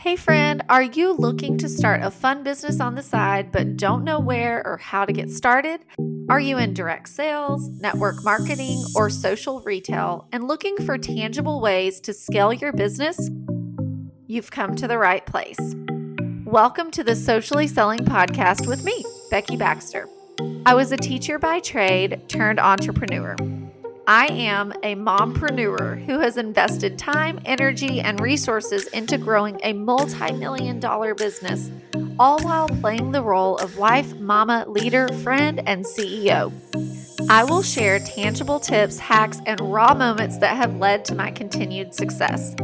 Hey, friend, are you looking to start a fun business on the side but don't know where or how to get started? Are you in direct sales, network marketing, or social retail and looking for tangible ways to scale your business? You've come to the right place. Welcome to the Socially Selling Podcast with me, Becky Baxter. I was a teacher by trade turned entrepreneur. I am a mompreneur who has invested time, energy, and resources into growing a multi million dollar business, all while playing the role of wife, mama, leader, friend, and CEO. I will share tangible tips, hacks, and raw moments that have led to my continued success.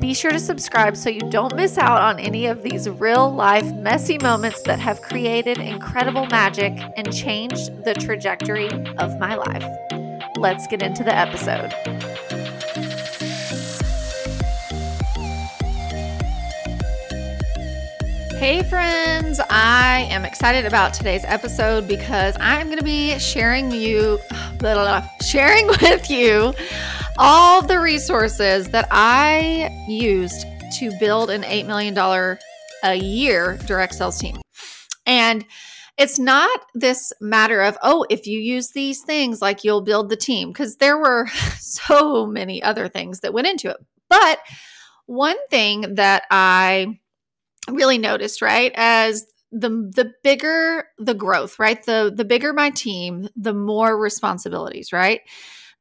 Be sure to subscribe so you don't miss out on any of these real life messy moments that have created incredible magic and changed the trajectory of my life let's get into the episode. Hey, friends, I am excited about today's episode because I'm going to be sharing you, blah, blah, blah, sharing with you all the resources that I used to build an $8 million a year direct sales team. And it's not this matter of, oh, if you use these things, like you'll build the team, because there were so many other things that went into it. But one thing that I really noticed, right, as the the bigger the growth, right? The the bigger my team, the more responsibilities, right?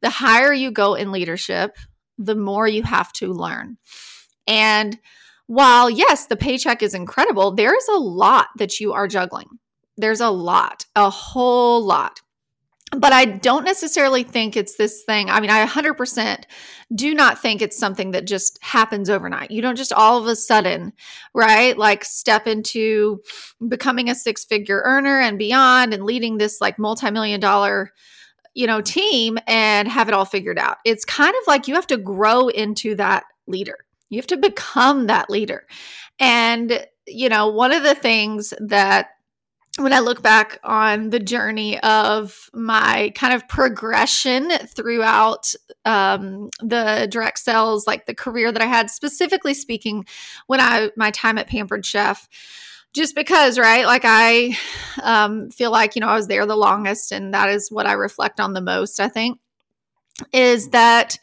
The higher you go in leadership, the more you have to learn. And while yes, the paycheck is incredible, there is a lot that you are juggling. There's a lot, a whole lot. But I don't necessarily think it's this thing. I mean, I 100% do not think it's something that just happens overnight. You don't just all of a sudden, right? Like step into becoming a six figure earner and beyond and leading this like multi million dollar you know team and have it all figured out it's kind of like you have to grow into that leader you have to become that leader and you know one of the things that when I look back on the journey of my kind of progression throughout um, the direct sales, like the career that I had, specifically speaking, when I my time at Pampered Chef, just because, right? Like I um, feel like you know I was there the longest, and that is what I reflect on the most. I think is that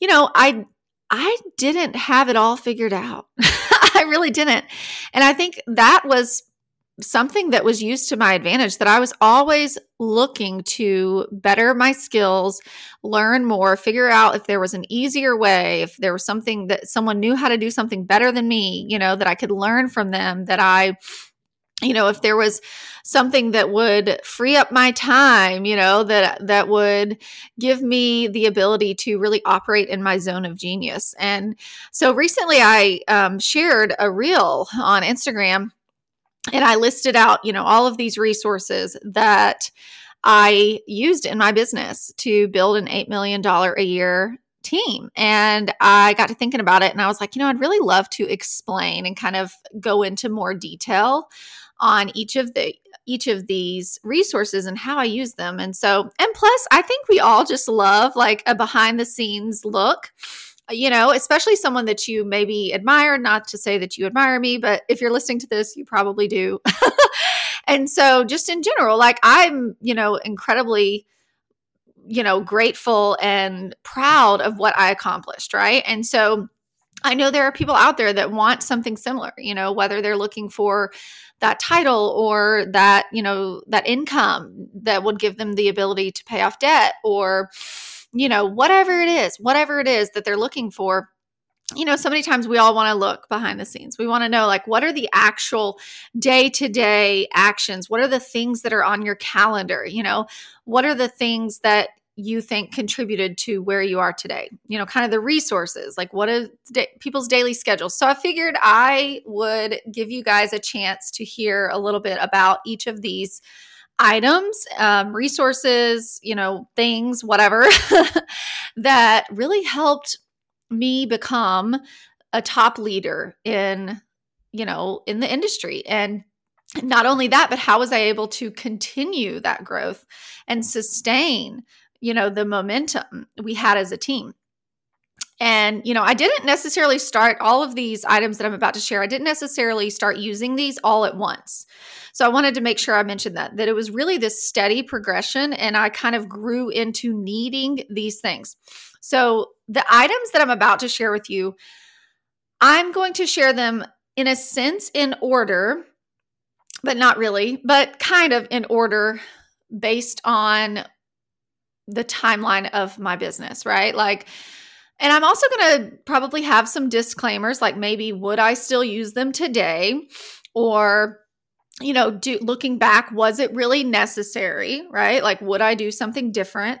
you know I I didn't have it all figured out. I really didn't, and I think that was something that was used to my advantage that I was always looking to better my skills, learn more, figure out if there was an easier way, if there was something that someone knew how to do something better than me, you know, that I could learn from them, that I you know if there was something that would free up my time you know that that would give me the ability to really operate in my zone of genius. And so recently i um, shared a reel on instagram and I listed out, you know, all of these resources that I used in my business to build an $8 million a year team. And I got to thinking about it and I was like, you know, I'd really love to explain and kind of go into more detail on each of the each of these resources and how I use them. And so, and plus, I think we all just love like a behind the scenes look Uh, you know, especially someone that you maybe admire, not to say that you admire me, but if you're listening to this, you probably do. and so, just in general, like I'm, you know, incredibly, you know, grateful and proud of what I accomplished, right? And so, I know there are people out there that want something similar, you know, whether they're looking for that title or that, you know, that income that would give them the ability to pay off debt or, you know, whatever it is, whatever it is that they're looking for you know, so many times we all want to look behind the scenes. We want to know, like, what are the actual day to day actions? What are the things that are on your calendar? You know, what are the things that you think contributed to where you are today? You know, kind of the resources, like, what are da- people's daily schedules? So I figured I would give you guys a chance to hear a little bit about each of these items, um, resources, you know, things, whatever, that really helped me become a top leader in, you know, in the industry. And not only that, but how was I able to continue that growth and sustain, you know, the momentum we had as a team? And, you know, I didn't necessarily start all of these items that I'm about to share. I didn't necessarily start using these all at once. So I wanted to make sure I mentioned that, that it was really this steady progression. And I kind of grew into needing these things. So the items that I'm about to share with you, I'm going to share them in a sense in order, but not really, but kind of in order based on the timeline of my business, right? Like, and I'm also going to probably have some disclaimers like maybe would I still use them today or you know, do looking back was it really necessary, right? Like would I do something different?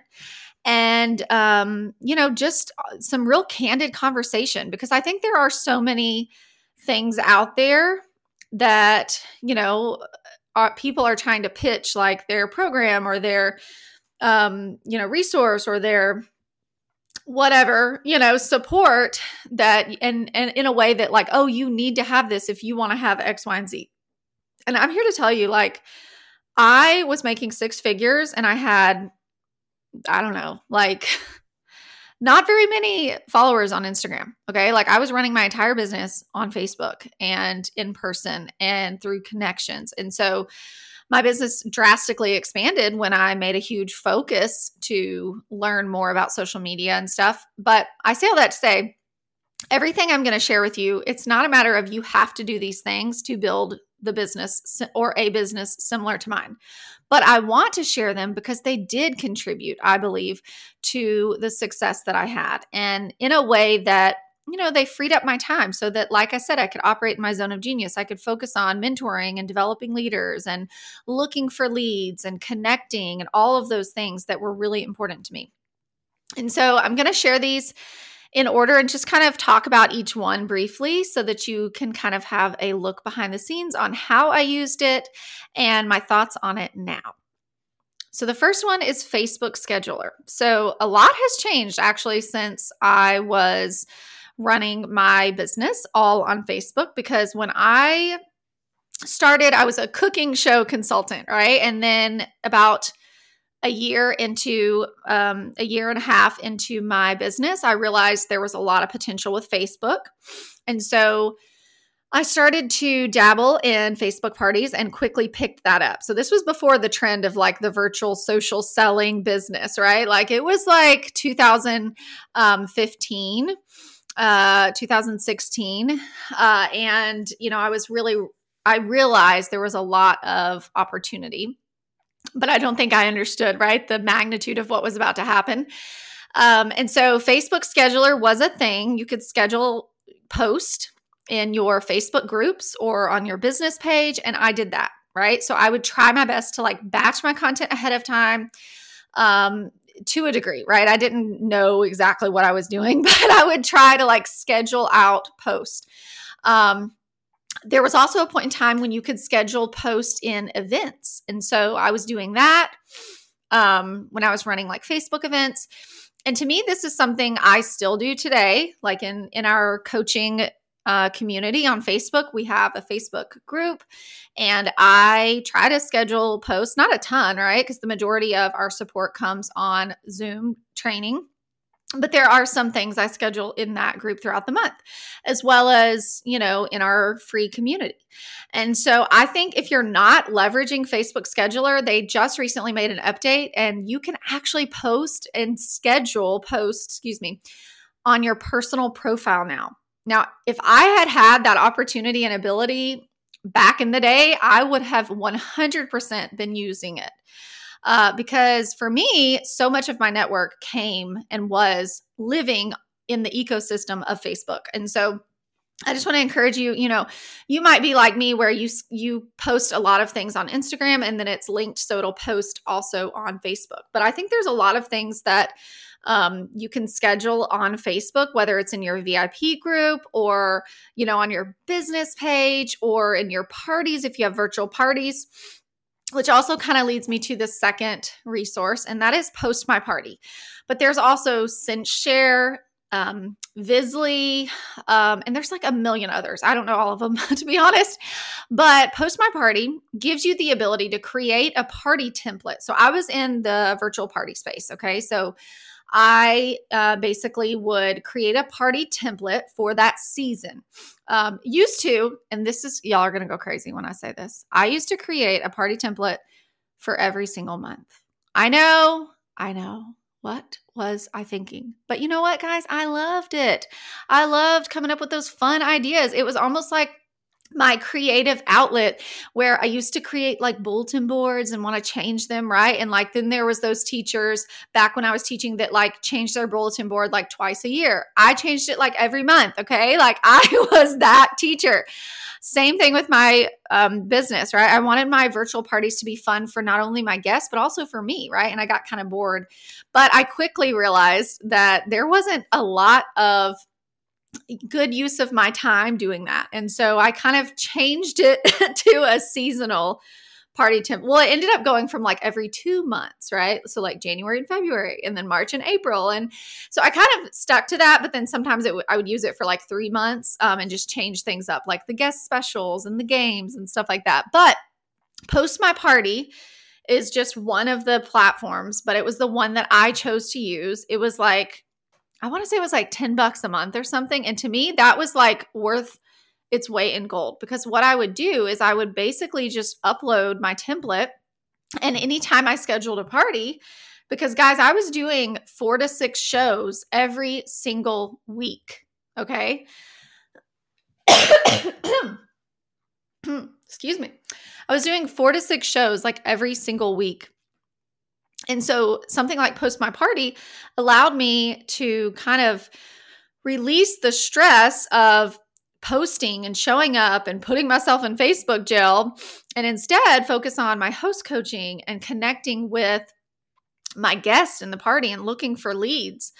And um you know, just uh, some real candid conversation because I think there are so many things out there that, you know, are, people are trying to pitch like their program or their um, you know, resource or their whatever you know support that and and in a way that like oh you need to have this if you want to have x y and z. And i'm here to tell you like i was making six figures and i had i don't know like not very many followers on instagram okay? Like i was running my entire business on facebook and in person and through connections. And so my business drastically expanded when I made a huge focus to learn more about social media and stuff. But I say all that to say, everything I'm going to share with you, it's not a matter of you have to do these things to build the business or a business similar to mine. But I want to share them because they did contribute, I believe, to the success that I had and in a way that you know, they freed up my time so that, like I said, I could operate in my zone of genius. I could focus on mentoring and developing leaders and looking for leads and connecting and all of those things that were really important to me. And so I'm going to share these in order and just kind of talk about each one briefly so that you can kind of have a look behind the scenes on how I used it and my thoughts on it now. So the first one is Facebook Scheduler. So a lot has changed actually since I was running my business all on Facebook because when I started, I was a cooking show consultant, right? And then about a year into um, a year and a half into my business, I realized there was a lot of potential with Facebook. And so I started to dabble in Facebook parties and quickly picked that up. So this was before the trend of like the virtual social selling business, right? Like it was like 2015 uh, 2016. Uh, and, you know, I was really, I realized there was a lot of opportunity, but I don't think I understood, right? The magnitude of what was about to happen. Um, and so Facebook scheduler was a thing. You could schedule post in your Facebook groups or on your business page. And I did that, right? So I would try my best to like batch my content ahead of time. Um, to a degree, right? I didn't know exactly what I was doing, but I would try to like schedule out post. Um, there was also a point in time when you could schedule post in events. And so I was doing that um, when I was running like Facebook events. And to me, this is something I still do today. Like in in our coaching uh, community on Facebook. We have a Facebook group, and I try to schedule posts, not a ton, right? Because the majority of our support comes on Zoom training. But there are some things I schedule in that group throughout the month, as well as, you know, in our free community. And so I think if you're not leveraging Facebook Scheduler, they just recently made an update and you can actually post and schedule posts, excuse me, on your personal profile now. Now, if I had had that opportunity and ability back in the day, I would have 100% been using it. Uh, because for me, so much of my network came and was living in the ecosystem of Facebook. And so I just want to encourage you, you know, you might be like me where you you post a lot of things on Instagram and then it's linked so it'll post also on Facebook. But I think there's a lot of things that um, you can schedule on Facebook, whether it's in your VIP group or, you know, on your business page or in your parties if you have virtual parties which also kind of leads me to the second resource, and that is Post My Party. But there's also CinchShare, um, Vistly, um, and there's like a million others. I don't know all of them, to be honest. But Post My Party gives you the ability to create a party template. So I was in the virtual party space. Okay. So I uh, basically would create a party template for that season. Um, used to, and this is, y'all are going to go crazy when I say this. I used to create a party template for every single month. I know, I know. What was I thinking? But you know what, guys? I loved it. I loved coming up with those fun ideas. It was almost like my creative outlet where I used to create like bulletin boards and want to change them, right? And like then there was those teachers back when I was teaching that like changed their bulletin board like twice a year. I changed it like every month, okay? Like I was that teacher. Same thing with my um, business, right? I wanted my virtual parties to be fun for not only my guests, but also for me, right? And I got kind of bored. But I quickly realized that there wasn't a lot of good use of my time doing that. And so I kind of changed it to a seasonal party temp. Well, it ended up going from like every two months, right? So like January and February, and then March and April, and so I kind of stuck to that. But then sometimes w- I would use it for like three months um, and just change things up, like the guest specials and the games and stuff like that. But post my party is just one of the platforms, but it was the one that I chose to use. It was like I want to say it was like 10 bucks a month or something. And to me, that was like worth its weight in gold because what I would do is I would basically just upload my template. And anytime I scheduled a party, because guys, I was doing four to six shows every single week. Okay. Excuse me. I was doing four to six shows like every single week. And so something like Post My Party allowed me to kind of release the stress of posting and showing up and putting myself in Facebook jail and instead focus on my host coaching and connecting with my guests in the party and looking for leads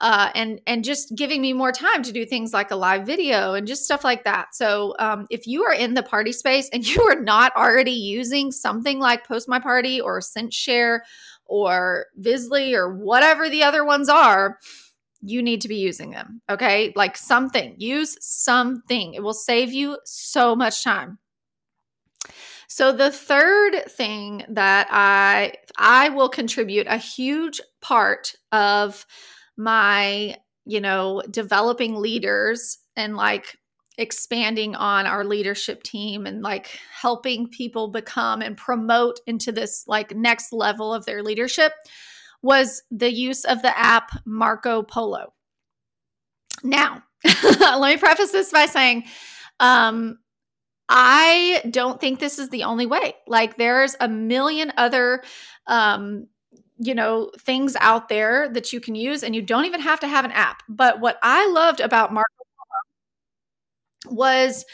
uh, and and just giving me more time to do things like a live video and just stuff like that. So um, if you are in the party space and you are not already using something like post my party or Share or Vistly or whatever the other ones are, you need to be using them. Okay. Like something, use something. It will save you so much time. So the third thing that I I will contribute a huge part of my, you know, developing leaders and like expanding on our leadership team and like helping people become and promote into this like next level of their leadership was the use of the app Marco Polo. Now, let me preface this by saying um, I don't think this is the only way. Like, there's a million other um, you know things out there that you can use and you don't even have to have an app but what i loved about marco was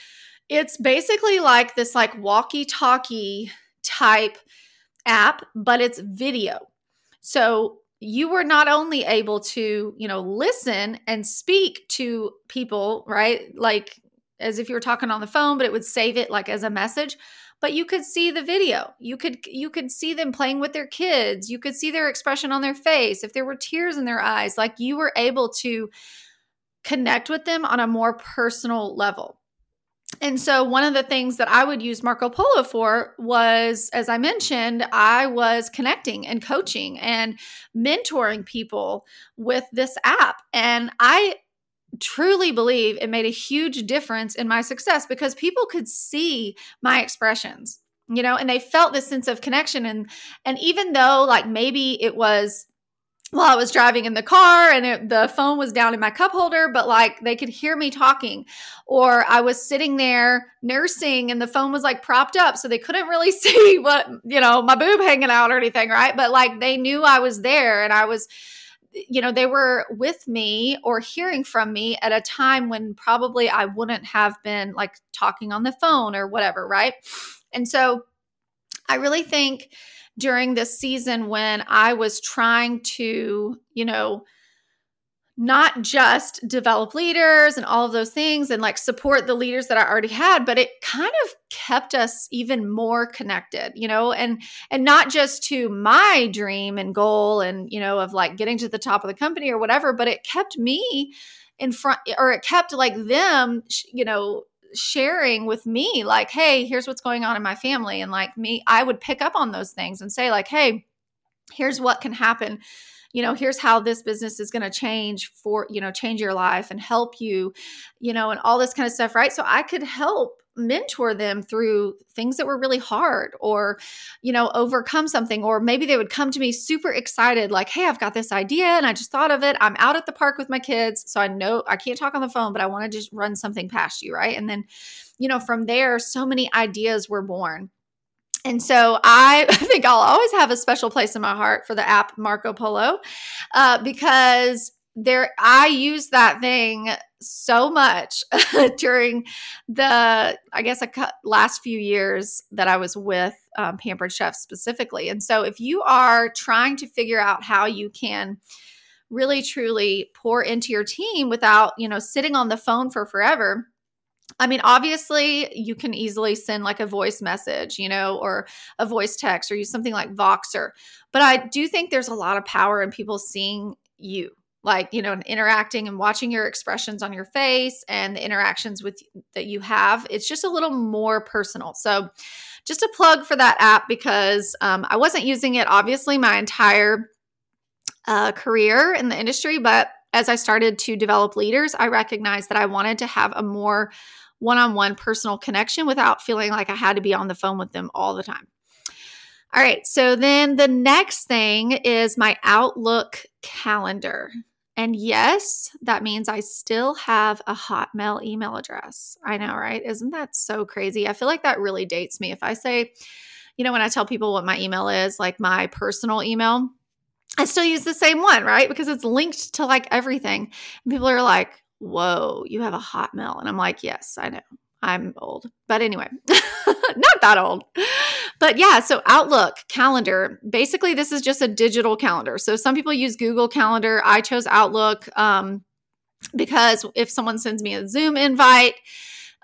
it's basically like this like walkie-talkie type app, but it's video. So you were not only able to, you know, listen and speak to people, right? Like as if you were talking on the phone, but it would save it like as a message, but you could see the video. You could you could see them playing with their kids. You could see their expression on their face. If there were tears in their eyes, like you were able to connect with them on a more personal level. And so, one of the things that I would use Marco Polo for was, as I mentioned, I was connecting and coaching and mentoring people with this app. And I truly believe it made a huge difference in my success because people could see my expressions you know and they felt this sense of connection and and even though like maybe it was while I was driving in the car and it, the phone was down in my cup holder, but like they could hear me talking. Or I was sitting there nursing and the phone was like propped up. So they couldn't really see what, you know, my boob hanging out or anything, right? But like they knew I was there and I was, you know, they were with me or hearing from me at a time when probably I wouldn't have been like talking on the phone or whatever, right? And so I really think during this season when I was trying to, you know, not just develop leaders and all of those things and like support the leaders that I already had, but it kind of kept us even more connected, you know, and and not just to my dream and goal and, you know, of like getting to the top of the company or whatever, but it kept me in front or it kept like them, you know, sharing with me like hey here's what's going on in my family and like me i would pick up on those things and say like hey here's what can happen you know, here's how this business is going to change for, you know, change your life and help you, you know, and all this kind of stuff, right? So I could help mentor them through things that were really hard or you know overcome something or maybe they would come to me super excited like hey I've got this idea and I just thought of it. I'm out at the park with my kids so I know I can't talk on the phone but I want to just run something past you right? And then you know from there so many ideas were born. And so I think I'll always have a special place in my heart for the app Marco Polo uh, because there I use that thing so much during the I guess a last few years that I was with um, Pampered Chef specifically. And so if you are trying to figure out how you can really truly pour into your team without, you know, sitting on the phone for forever, I mean, obviously, you can easily send like a voice message, you know, or a voice text or use something like Voxer. But I do think there's a lot of power in people seeing you like you know and interacting and watching your expressions on your face and the interactions with that you have it's just a little more personal so just a plug for that app because um, i wasn't using it obviously my entire uh, career in the industry but as i started to develop leaders i recognized that i wanted to have a more one-on-one personal connection without feeling like i had to be on the phone with them all the time all right, so then the next thing is my Outlook calendar. And yes, that means I still have a Hotmail email address. I know, right? Isn't that so crazy? I feel like that really dates me. If I say, you know, when I tell people what my email is, like my personal email, I still use the same one, right? Because it's linked to like everything. And people are like, whoa, you have a Hotmail. And I'm like, yes, I know. I'm old. But anyway, not that old. But yeah, so Outlook calendar. Basically, this is just a digital calendar. So some people use Google Calendar. I chose Outlook um, because if someone sends me a Zoom invite,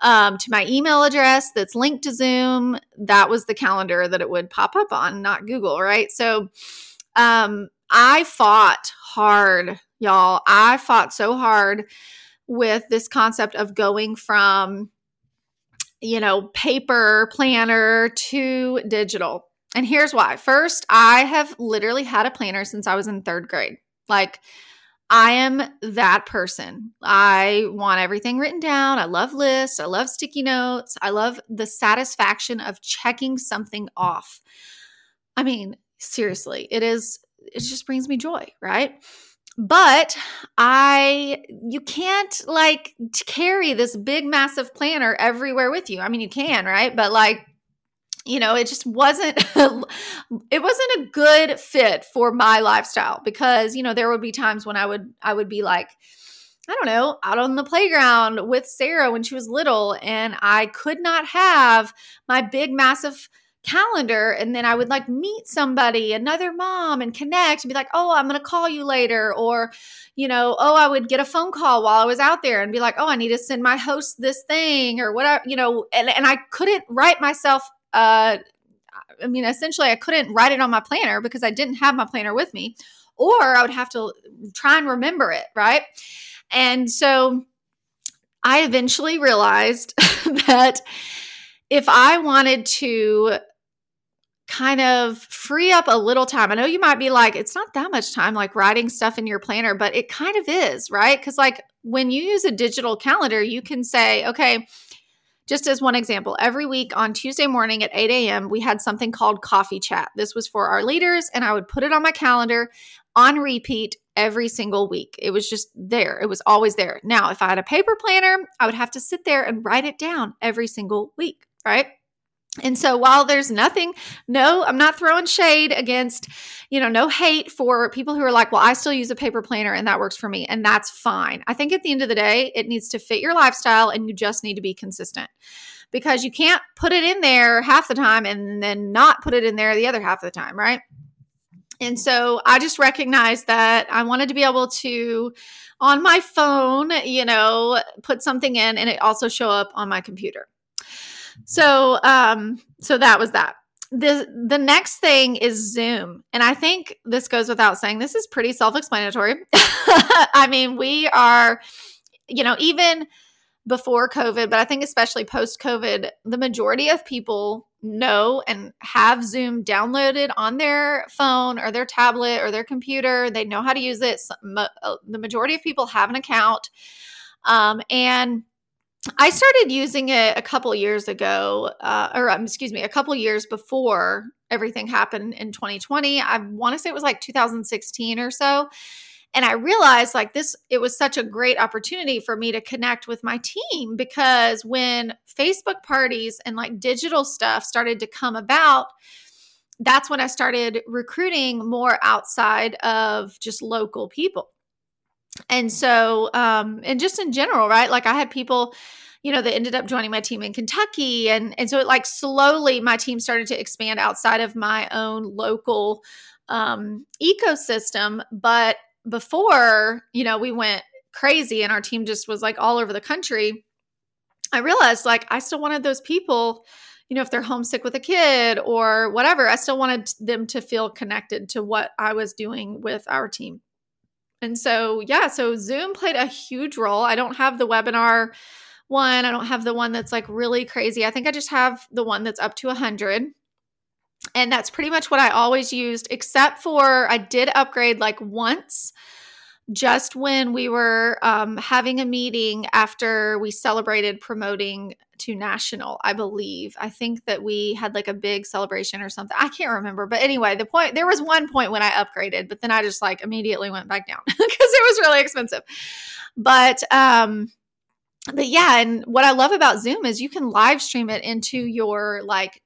um, to my email address that's linked to Zoom, that was the calendar that it would pop up on, not Google, right? So um, I fought hard, y'all. I fought so hard with this concept of going from you know, paper planner to digital. And here's why. First, I have literally had a planner since I was in third grade. Like, I am that person. I want everything written down. I love lists. I love sticky notes. I love the satisfaction of checking something off. I mean, seriously, it is, it just brings me joy, right? But i you can't like carry this big massive planner everywhere with you. I mean you can right? But like you know it just wasn't it wasn't a good fit for my lifestyle because you know there would be times when i would i would be like I don't know, out on the playground with Sarah when she was little, and I could not have my big, massive calendar and then I would like meet somebody, another mom and connect and be like, "Oh, I'm going to call you later." Or, you know, "Oh, I would get a phone call while I was out there and be like, "Oh, I need to send my host this thing or whatever, you know." And and I couldn't write myself uh I mean, essentially I couldn't write it on my planner because I didn't have my planner with me or I would have to try and remember it, right? And so I eventually realized that if I wanted to kind of free up a little time. I know you might be like, it's not that much time, like writing stuff in your planner, but it kind of is, right? Because, like, when you use a digital calendar, you can say, okay, just as one example, every week on Tuesday morning at 8 a.m., we had something called Coffee Chat. This was for our leaders, and I would put it on my calendar on repeat every single week. It was just there, it was always there. Now, if I had a paper planner, I would have to sit there and write it down every single week, right? And so while there's nothing, no, I'm not throwing shade against, you know, no hate for people who are like, well, I still use a paper planner and that works for me. And that's fine. I think at the end of the day, it needs to fit your lifestyle and you just need to be consistent because you can't put it in there half the time and then not put it in there the other half of the time, right? And so I just recognized that I wanted to be able to, on my phone, you know, put something in and it also show up on my computer. So, um, so that was that. The the next thing is Zoom. And I think this goes without saying. This is pretty self-explanatory. I mean, we are, you know, even before COVID, but I think especially post COVID, the majority of people know and have Zoom downloaded on their phone or their tablet or their computer. They know how to use it. Uh, the majority of people have an account. Um, and I started using it a couple years ago, uh, or um, excuse me, a couple years before everything happened in 2020. I want to say it was like 2016 or so. And I realized like this, it was such a great opportunity for me to connect with my team because when Facebook parties and like digital stuff started to come about, that's when I started recruiting more outside of just local people. And so, um, and just in general, right? Like I had people, you know, that ended up joining my team in Kentucky. And, and so it like slowly my team started to expand outside of my own local um, ecosystem. But before, you know, we went crazy and our team just was like all over the country, I realized like I still wanted those people, you know, if they're homesick with a kid or whatever, I still wanted them to feel connected to what I was doing with our team. And so, yeah, so Zoom played a huge role. I don't have the webinar one, I don't have the one that's like really crazy. I think I just have the one that's up to 100. And that's pretty much what I always used, except for I did upgrade like once, just when we were um, having a meeting after we celebrated promoting to national, I believe. I think that we had like a big celebration or something. I can't remember. But anyway, the point there was one point when I upgraded, but then I just like immediately went back down because it was really expensive. But um but yeah, and what I love about Zoom is you can live stream it into your like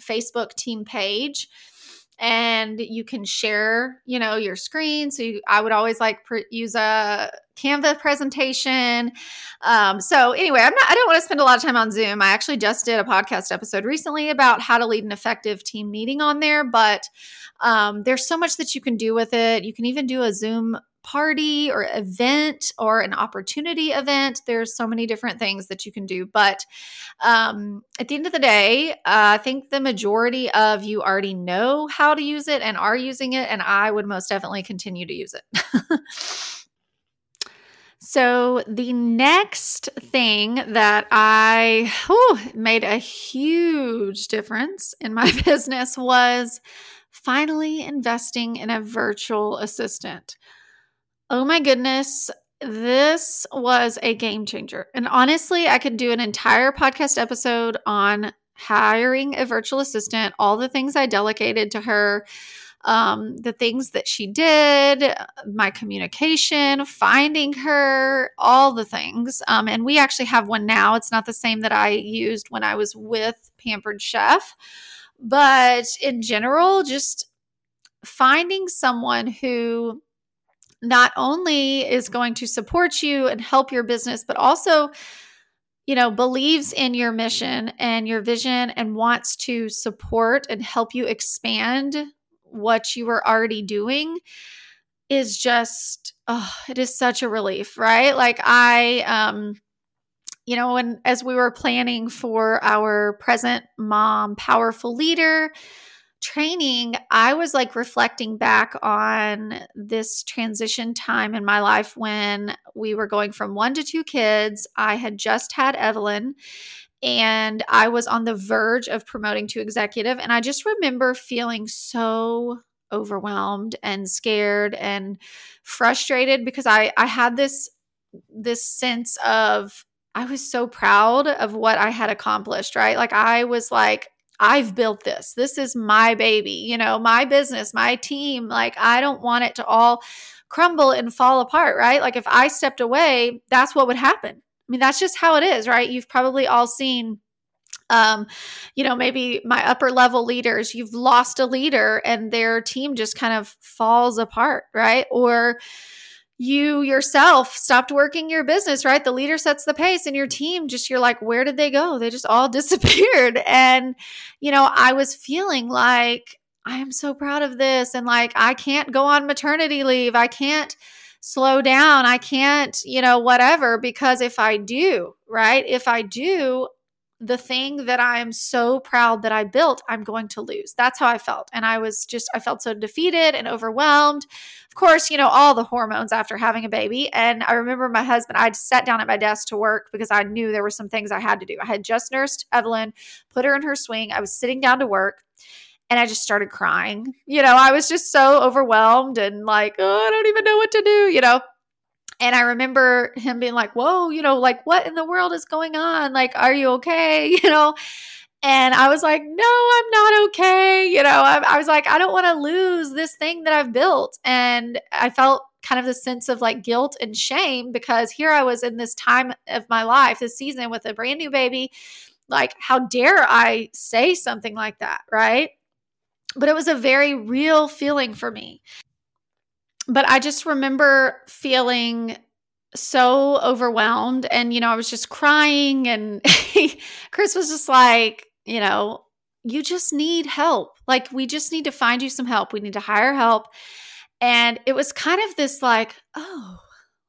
Facebook team page and you can share, you know, your screen. So you, I would always like use a Canva presentation. Um, so anyway, I'm not. I don't want to spend a lot of time on Zoom. I actually just did a podcast episode recently about how to lead an effective team meeting on there. But um, there's so much that you can do with it. You can even do a Zoom party or event or an opportunity event. There's so many different things that you can do. But um, at the end of the day, uh, I think the majority of you already know how to use it and are using it. And I would most definitely continue to use it. So, the next thing that I made a huge difference in my business was finally investing in a virtual assistant. Oh my goodness. This was a game changer. And honestly, I could do an entire podcast episode on hiring a virtual assistant, all the things I delegated to her, um, the things that she did, my communication, finding her, all the things. Um, and we actually have one now. It's not the same that I used when I was with Pampered Chef. But in general, just finding someone who not only is going to support you and help your business, but also, you know, believes in your mission and your vision and wants to support and help you expand what you were already doing is just, oh, it is such a relief, right? Like, I, um, you know, when as we were planning for our present mom powerful leader, training, I was like reflecting back on this transition time in my life when we were going from one to two kids. I had just had Evelyn and I was on the verge of promoting to executive. And I just remember feeling so overwhelmed and scared and frustrated because I, I had this this sense of I was so proud of what I had accomplished, right? Like I was like, I've built this. This is my baby, you know, my business, my team. Like, I don't want it to all crumble and fall apart, right? Like, if I stepped away, that's what would happen. I mean, that's just how it is, right? You've probably all seen um, you know, maybe my upper level leaders, you've lost a leader and their team just kind of falls apart, right? Or you yourself stopped working your business, right? The leader sets the pace and your team just, you're like, where did they go? They just all disappeared. And, you know, I was feeling like, I am so proud of this. And like, I can't go on maternity leave. I can't slow down. I can't, you know, whatever. Because if I do, right? If I do, the thing that I'm so proud that I built, I'm going to lose. That's how I felt. And I was just, I felt so defeated and overwhelmed. Of course, you know, all the hormones after having a baby. And I remember my husband, I sat down at my desk to work because I knew there were some things I had to do. I had just nursed Evelyn, put her in her swing. I was sitting down to work and I just started crying. You know, I was just so overwhelmed and like, oh, I don't even know what to do, you know. And I remember him being like, Whoa, you know, like, what in the world is going on? Like, are you okay? You know? And I was like, No, I'm not okay. You know, I, I was like, I don't want to lose this thing that I've built. And I felt kind of the sense of like guilt and shame because here I was in this time of my life, this season with a brand new baby. Like, how dare I say something like that? Right. But it was a very real feeling for me but I just remember feeling so overwhelmed and you know I was just crying and Chris was just like, you know, you just need help. Like we just need to find you some help. We need to hire help. And it was kind of this like, oh,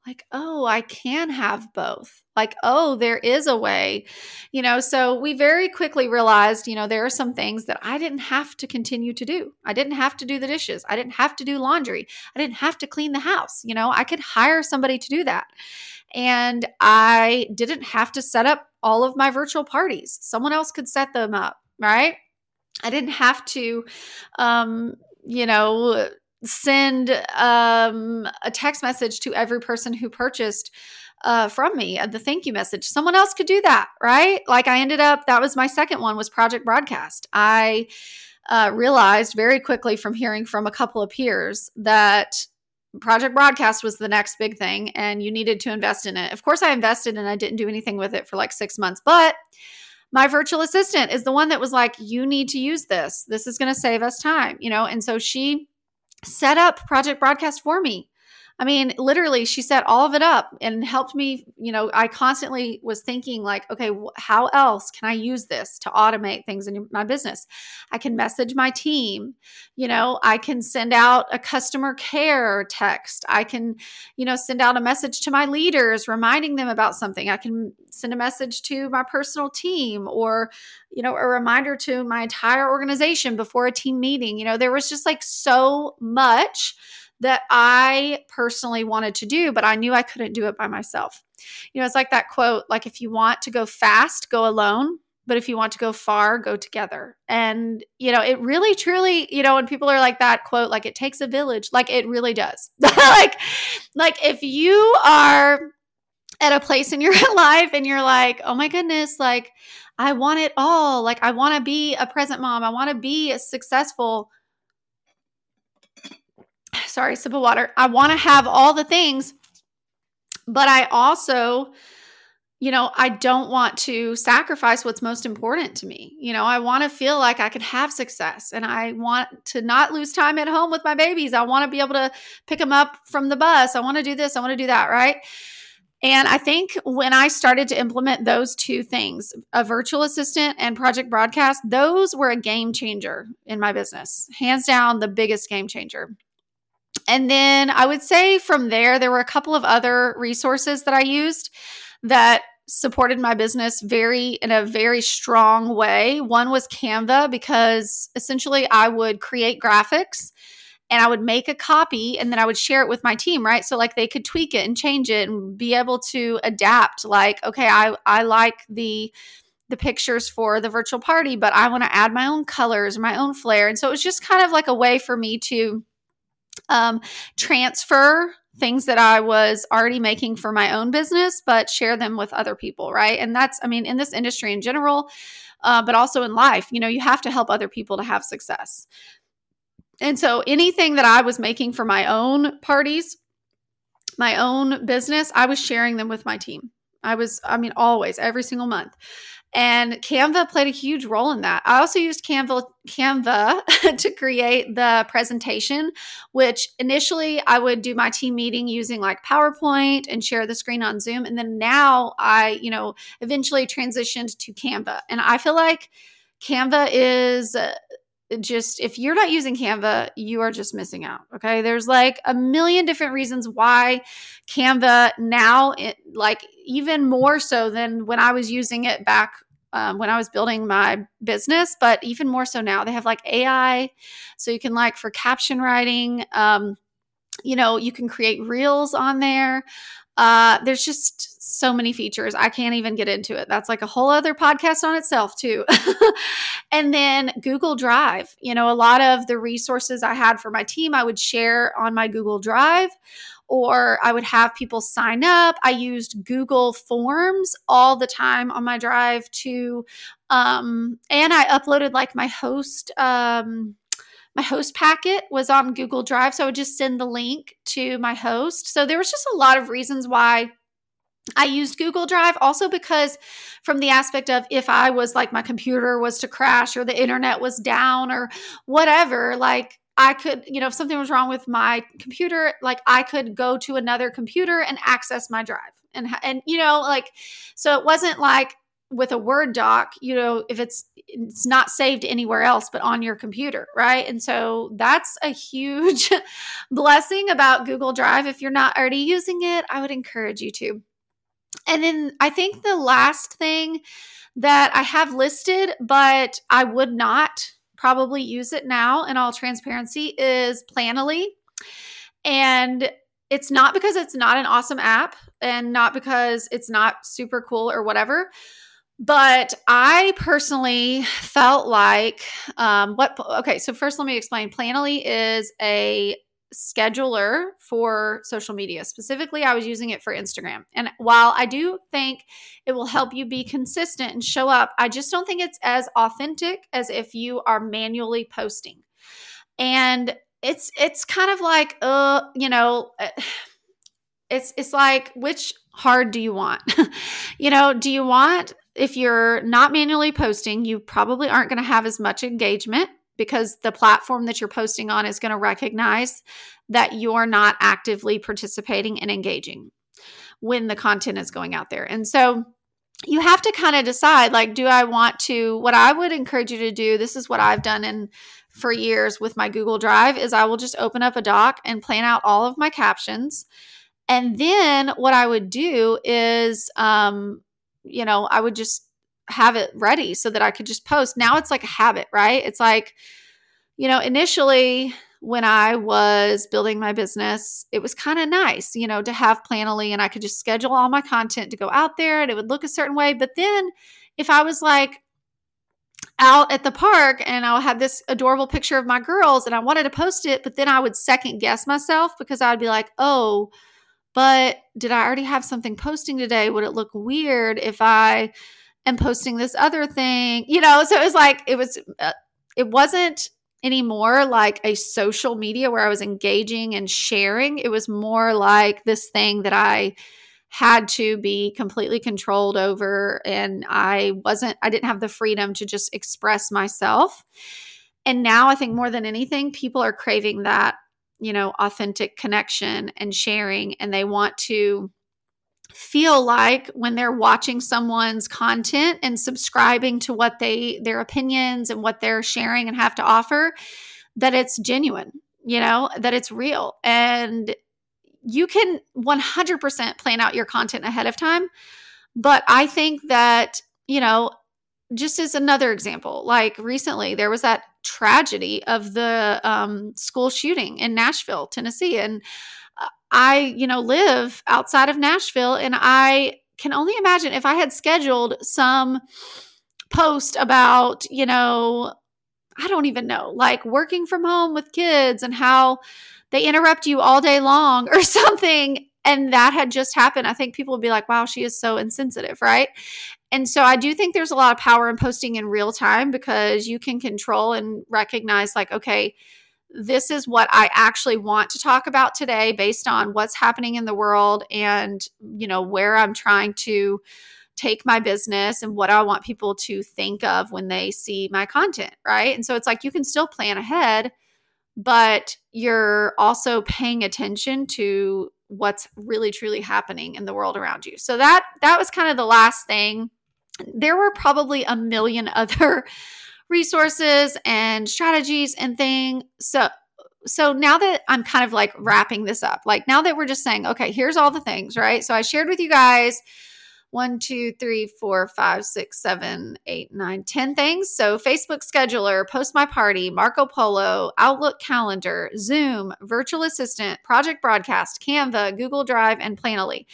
like, oh, I can have both. Like, oh, there is a way, you know. So we very quickly realized, you know, there are some things that I didn't have to continue to do. I didn't have to do the dishes. I didn't have to do laundry. I didn't have to clean the house. You know, I could hire somebody to do that. And I didn't have to set up all of my virtual parties. Someone else could set them up, right? I didn't have to, um, you know, send um, a text message to every person who purchased uh, from me uh, the thank you message. Someone else could do that right? Like i ended up that was my second one was project broadcast. I uh, realized very quickly from hearing from a couple of peers that project broadcast was the next big thing and you needed to invest in it. Of course i invested and i didn't do anything with it for like six months but my virtual assistant is the one that was like you need to use this. This is going to save us time you know? And so she set up Project Broadcast for me. I mean, literally, she set all of it up and helped me. You know, I constantly was thinking, like, okay, how else can I use this to automate things in my business? I can message my team. You know, I can send out a customer care text. I can, you know, send out a message to my leaders reminding them about something. I can send a message to my personal team or, you know, a reminder to my entire organization before a team meeting. You know, there was just like so much that I personally wanted to do, but I knew I couldn't do it by myself. You know, it's like that quote like, if you want to go fast, go alone. But if you want to go far, go together. And, you know, it really truly, you know, when people are like that quote, like it takes a village, like it really does. like, like if you are at a place in your life and you're like, oh my goodness, like I want it all. Like I want to be a present mom. I want to be a successful sorry, sip of water. I want to have all the things, but I also, you know, I don't want to sacrifice what's most important to me. You know, I want to feel like I can have success and I want to not lose time at home with my babies. I want to be able to pick them up from the bus. I want to do this. I want to do that. Right. And I think when I started to implement those two things, a virtual assistant and project broadcast, those were a game changer in my business. Hands down, the biggest game changer. And then I would say from there, there were a couple of other resources that I used that supported my business very in a very strong way. One was Canva because essentially I would create graphics and I would make a copy and then I would share it with my team, right? So like they could tweak it and change it and be able to adapt like okay, I I like the the pictures for the virtual party, but I want to add my own colors, my own flair. And so it was just kind of like a way for me to um, transfer things that I was already making for my own business, but share them with other people, right? And that's, I mean, in this industry in general, uh, but also in life, you know, you have to help other people to have success. And so anything that I was making for my own parties, my own business, I was sharing them with my team. I was, I mean, always, every single month. And Canva played a huge role in that. I also used Canva Canva to create the presentation, which initially I would do my team meeting using like PowerPoint and share the screen on Zoom. And then now I, you know, eventually transitioned to Canva. And I feel like Canva is just if you're not using Canva, you are just missing out. Okay. There's like a million different reasons why Canva now, it, like even more so than when I was using it back um, when I was building my business, but even more so now. They have like AI, so you can like for caption writing. Um, you know, you can create reels on there. Uh, there's just so many features. I can't even get into it. That's like a whole other podcast on itself, too. and then Google Drive. You know, a lot of the resources I had for my team, I would share on my Google Drive or I would have people sign up. I used Google Forms all the time on my drive to, um, and I uploaded like my host. Um, my host packet was on Google Drive. So I would just send the link to my host. So there was just a lot of reasons why I used Google Drive also because, from the aspect of if I was like my computer was to crash or the internet was down or whatever, like I could, you know, if something was wrong with my computer, like I could go to another computer and access my drive. And, and, you know, like, so it wasn't like with a word doc you know if it's it's not saved anywhere else but on your computer right? And so that's a huge blessing about google drive. If you're not already using it i would encourage you to. And then i think the last thing that i have listed but i would not probably use it now in all transparency is planoly. And it's not because it's not an awesome app and not because it's not super cool or whatever but I personally felt like um, what, okay, so first let me explain. Planoly is a scheduler for social media. Specifically, I was using it for Instagram. And while I do think it will help you be consistent and show up, I just don't think it's as authentic as if you are manually posting. And it's it's kind of like uh, you know, it's it's like which hard do you want? you know, do you want if you're not manually posting, you probably aren't going to have as much engagement because the platform that you're posting on is going to recognize that you're not actively participating and engaging when the content is going out there. And so you have to kind of decide like do I want to what I would encourage you to do this is what I've done in for years with my Google Drive is I will just open up a doc and plan out all of my captions. And then what I would do is um you know, I would just have it ready so that I could just post. Now it's like a habit, right? It's like, you know, initially when I was building my business, it was kind of nice, you know, to have Planoly and I could just schedule all my content to go out there and it would look a certain way. But then if I was like out at the park and I had this adorable picture of my girls and I wanted to post it, but then I would second guess myself because I would be like, oh, but did I already have something posting today? Would it look weird if I am posting this other thing? You know, so it was like, it was, uh, it wasn't anymore like a social media where I was engaging and sharing. It was more like this thing that I had to be completely controlled over and I wasn't I didn't have the freedom to just express myself. And now I think more than anything people are craving that you know, authentic connection and sharing. And they want to feel like when they're watching someone's content and subscribing to what they, their opinions and what they're sharing and have to offer, that it's genuine, you know, that it's real. And you can 100% plan out your content ahead of time. But I think that, you know, just as another example, like recently there was that tragedy of the um, school shooting in Nashville, Tennessee. And uh, I, you know, live outside of Nashville and I can only imagine if I had scheduled some post about, you know, I don't even know, like working from home with kids and how they interrupt you all day long or something. And that had just happened. I think people would be like, wow, she is so insensitive, right? And so I do think there's a lot of power in posting in real time because you can control and recognize, like, okay, this is what I actually want to talk about today based on what's happening in the world and, you know, where I'm trying to take my business and what I want people to think of when they see my content, right? And so it's like you can still plan ahead, but you're also paying attention to what's really truly happening in the world around you. So that that was kind of the last thing there were probably a million other resources and strategies and things. So so now that I'm kind of like wrapping this up, like now that we're just saying, okay, here's all the things, right? So I shared with you guys one, two, three, four, five, six, seven, eight, nine, ten things. So Facebook Scheduler, Post My Party, Marco Polo, Outlook Calendar, Zoom, Virtual Assistant, Project Broadcast, Canva, Google Drive, and Planoly.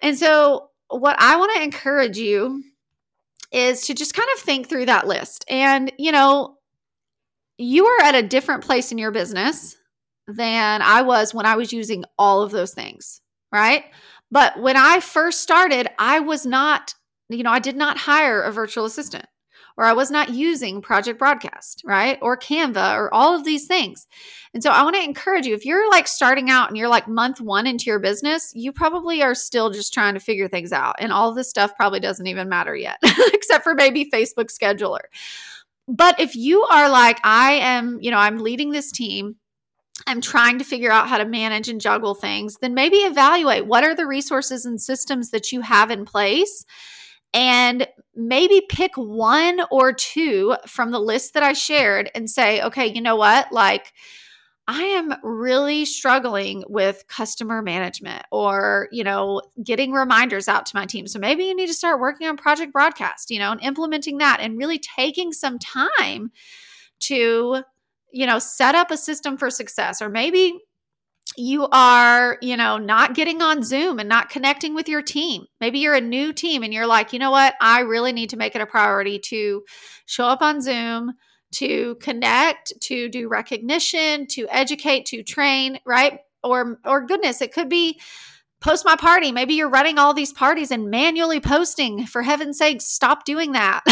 And so, what I want to encourage you is to just kind of think through that list. And, you know, you are at a different place in your business than I was when I was using all of those things, right? But when I first started, I was not, you know, I did not hire a virtual assistant or I was not using Project Broadcast, right? Or Canva or all of these things. And so I want to encourage you if you're like starting out and you're like month one into your business, you probably are still just trying to figure things out. And all this stuff probably doesn't even matter yet, except for maybe Facebook Scheduler. But if you are like, I am, you know, I'm leading this team I'm trying to figure out how to manage and juggle things, then maybe evaluate what are the resources and systems that you have in place and maybe pick one or two from the list that I shared and say, okay, you know what? Like, I am really struggling with customer management or, you know, getting reminders out to my team. So maybe you need to start working on project broadcast, you know, and implementing that and really taking some time to you know, set up a system for success. Or maybe you are, you know, not getting on Zoom and not connecting with your team. Maybe you're a new team and you're like, you know what? I really need to make it a priority to show up on Zoom, to connect, to do recognition, to educate, to train, right? Or or goodness, it could be post my party. Maybe you're running all these parties and manually posting. For heaven's sake, stop doing that.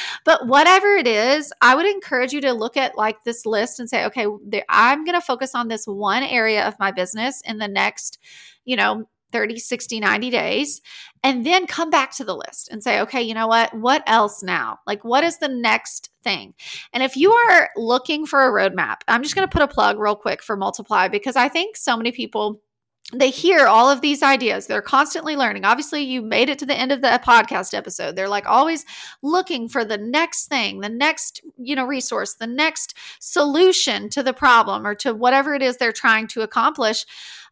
but whatever it is, I would encourage you to look at like this list and say, okay, I'm going to focus on this one area of my business in the next, you know, 30, 60, 90 days, and then come back to the list and say, okay, you know what? What else now? Like, what is the next thing? And if you are looking for a roadmap, I'm just going to put a plug real quick for Multiply because I think so many people they hear all of these ideas. They're constantly learning. Obviously, you made it to the end of the podcast episode. They're like always looking for the next thing, the next, you know, resource, the next solution to the problem or to whatever it is they're trying to accomplish.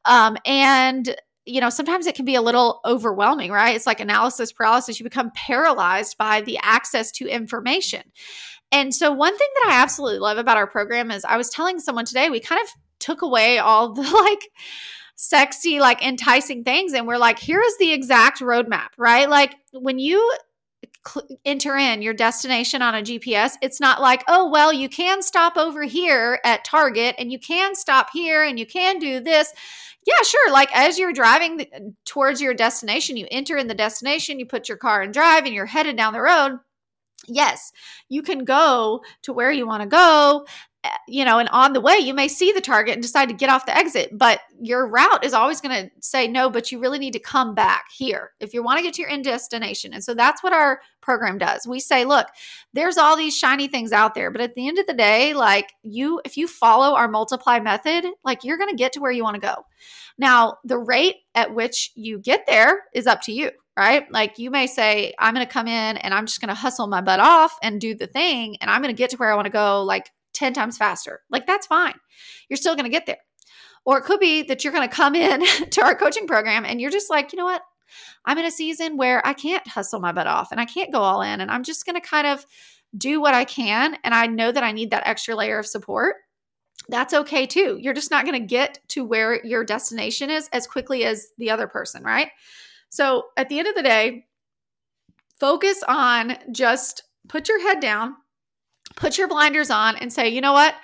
Um, and you know, sometimes it can be a little overwhelming, right? It's like analysis paralysis. You become paralyzed by the access to information. And so, one thing that I absolutely love about our program is I was telling someone today, we kind of took away all the like, sexy, like enticing things. And we're like, here is the exact roadmap, right? Like when you enter in your destination on a GPS, it's not like, oh, well, you can stop over here at Target and you can stop here and you can do this. Yeah, sure. Like as you're driving towards your destination, you enter in the destination, you put your car in drive, and you're headed down the road yes, you can go to where you want to go Eh, you know, and on the way, you may see the target and decide to get off the exit, but your route is always going to say no, but you really need to come back here if you want to get to your end destination. And so that's what our program does. We say, look, there's all these shiny things out there, but at the end of the day, like you, if you follow our multiply method, like you're going to get to where you want to go. Now, the rate at which you get there is up to you right? Like you may say, I'm going to come in and I'm just going to hustle my butt off and do the thing, and I'm going to get to where I want to go like 10 times faster. Like that's fine. You're still going to get there. Or it could be that you're going to come in to our coaching program and you're just like, you know what? I'm in a season where I can't hustle my butt off and I can't go all in and I'm just going to kind of do what I can. And I know that I need that extra layer of support. That's okay too. You're just not going to get to where your destination is as quickly as the other person, right? So at the end of the day, focus on just put your head down, put your blinders on and say, you know what?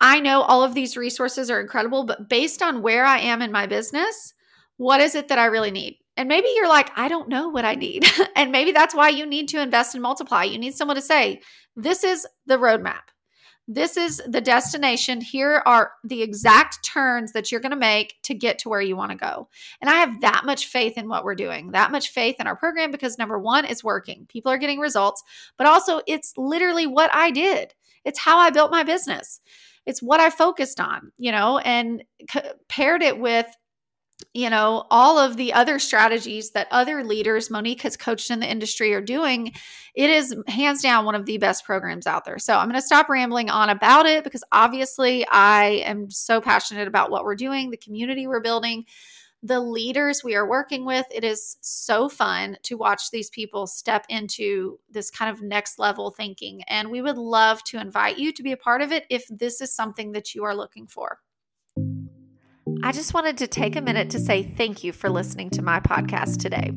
I know all of these resources are incredible, but based on where I am in my business, what is it that I really need? And maybe you're like, I don't know what I need. and maybe that's why you need to invest in Multiply. You need someone to say, this is the roadmap. This is the destination. Here are the exact turns that you're going to make to get to where you want to go. And I have that much faith in what we're doing, that much faith in our program because number one, it's working. People are getting results, but also it's literally what I did. It's how I built my business. It's what I focused on, you know, and paired it with you know, all of the other strategies that other leaders Monique has coached in the industry are doing, it is hands down one of the best programs out there. So I'm going to stop rambling on about it because obviously I am so passionate about what we're doing, the community we're building, the leaders we are working with. It is so fun to watch these people step into this kind of next level thinking. And we would love to invite you to be a part of it if this is something that you are looking for. I just wanted to take a minute to say thank you for listening to my podcast today.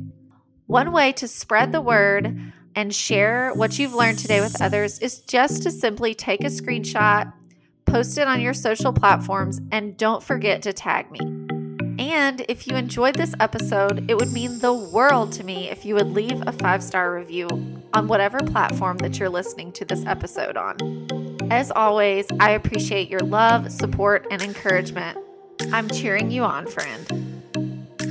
One way to spread the word and share what you've learned today with others is just to simply take a screenshot, post it on your social platforms, and don't forget to tag me. And if you enjoyed this episode, it would mean the world to me if you would leave a five star review on whatever platform that you're listening to this episode on. As always, I appreciate your love, support, and encouragement. I'm cheering you on, friend.